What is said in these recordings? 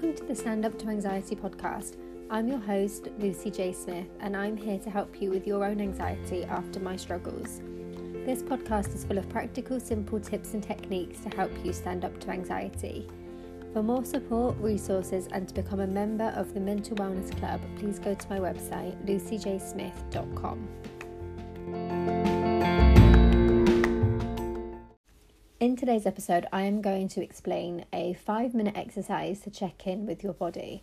Welcome to the Stand Up to Anxiety podcast. I'm your host, Lucy J. Smith, and I'm here to help you with your own anxiety after my struggles. This podcast is full of practical, simple tips and techniques to help you stand up to anxiety. For more support, resources, and to become a member of the Mental Wellness Club, please go to my website, lucyjsmith.com. In today's episode, I am going to explain a five minute exercise to check in with your body.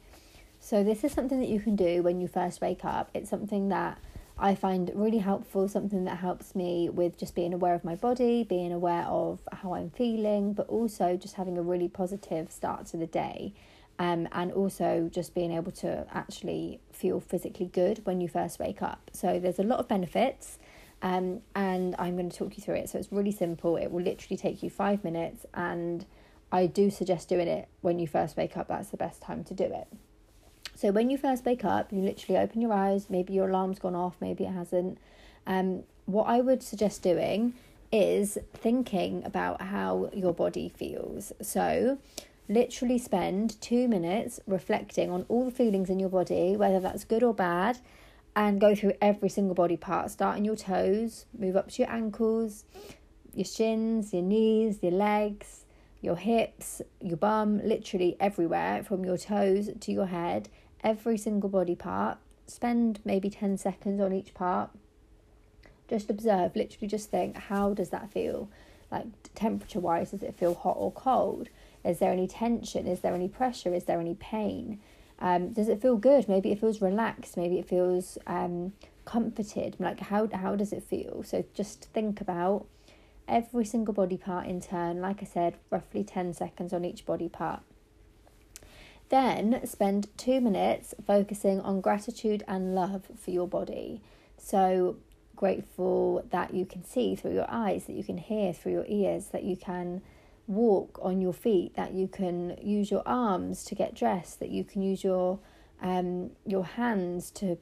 So, this is something that you can do when you first wake up. It's something that I find really helpful, something that helps me with just being aware of my body, being aware of how I'm feeling, but also just having a really positive start to the day. Um, and also just being able to actually feel physically good when you first wake up. So, there's a lot of benefits. Um, and I'm going to talk you through it. So it's really simple. It will literally take you five minutes, and I do suggest doing it when you first wake up. That's the best time to do it. So when you first wake up, you literally open your eyes. Maybe your alarm's gone off, maybe it hasn't. Um, what I would suggest doing is thinking about how your body feels. So literally spend two minutes reflecting on all the feelings in your body, whether that's good or bad and go through every single body part. Start in your toes, move up to your ankles, your shins, your knees, your legs, your hips, your bum, literally everywhere from your toes to your head, every single body part. Spend maybe 10 seconds on each part. Just observe, literally just think, how does that feel? Like temperature wise, does it feel hot or cold? Is there any tension? Is there any pressure? Is there any pain? Um, does it feel good? Maybe it feels relaxed. Maybe it feels um, comforted. Like how how does it feel? So just think about every single body part in turn. Like I said, roughly ten seconds on each body part. Then spend two minutes focusing on gratitude and love for your body. So grateful that you can see through your eyes, that you can hear through your ears, that you can walk on your feet, that you can use your arms to get dressed, that you can use your um your hands to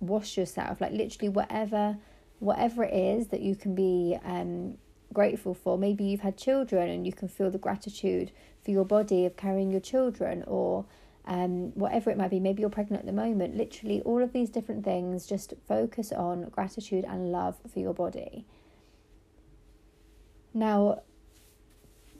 wash yourself, like literally whatever whatever it is that you can be um grateful for. Maybe you've had children and you can feel the gratitude for your body of carrying your children or um, whatever it might be, maybe you're pregnant at the moment. Literally, all of these different things, just focus on gratitude and love for your body. Now,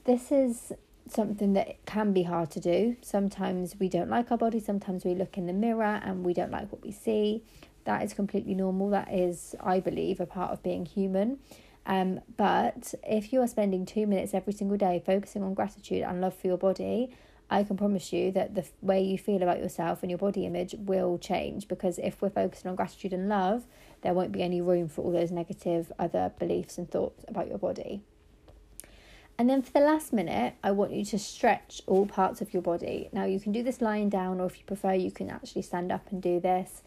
this is something that can be hard to do. Sometimes we don't like our body, sometimes we look in the mirror and we don't like what we see. That is completely normal. That is, I believe, a part of being human. Um, but if you are spending two minutes every single day focusing on gratitude and love for your body, I can promise you that the way you feel about yourself and your body image will change because if we're focusing on gratitude and love, there won't be any room for all those negative other beliefs and thoughts about your body. And then for the last minute, I want you to stretch all parts of your body. Now, you can do this lying down, or if you prefer, you can actually stand up and do this.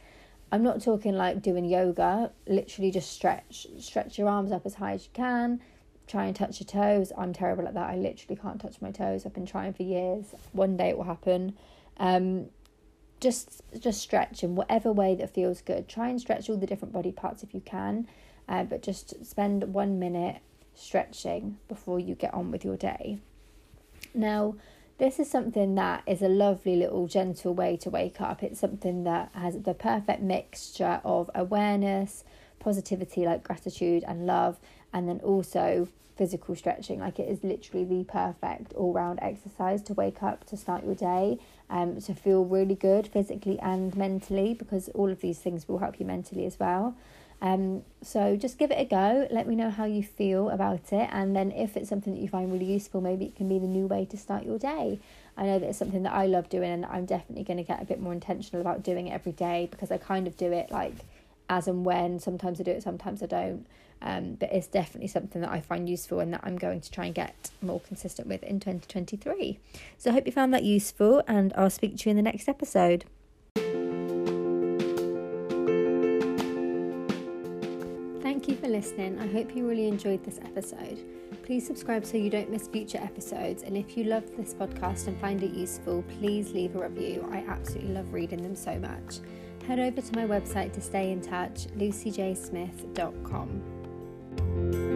I'm not talking like doing yoga, literally just stretch. Stretch your arms up as high as you can. Try and touch your toes. I'm terrible at that. I literally can't touch my toes. I've been trying for years. One day it will happen. Um, just just stretch in whatever way that feels good. Try and stretch all the different body parts if you can, uh, but just spend one minute stretching before you get on with your day. Now, this is something that is a lovely little gentle way to wake up. It's something that has the perfect mixture of awareness, positivity like gratitude and love, and then also physical stretching. Like it is literally the perfect all round exercise to wake up to start your day, um, to feel really good physically and mentally, because all of these things will help you mentally as well. Um, so just give it a go. Let me know how you feel about it, and then if it's something that you find really useful, maybe it can be the new way to start your day. I know that it's something that I love doing, and I'm definitely going to get a bit more intentional about doing it every day because I kind of do it like as and when. Sometimes I do it, sometimes I don't. Um, but it's definitely something that I find useful and that I'm going to try and get more consistent with in 2023. So I hope you found that useful, and I'll speak to you in the next episode. Listening. I hope you really enjoyed this episode. Please subscribe so you don't miss future episodes. And if you love this podcast and find it useful, please leave a review. I absolutely love reading them so much. Head over to my website to stay in touch, lucyjsmith.com.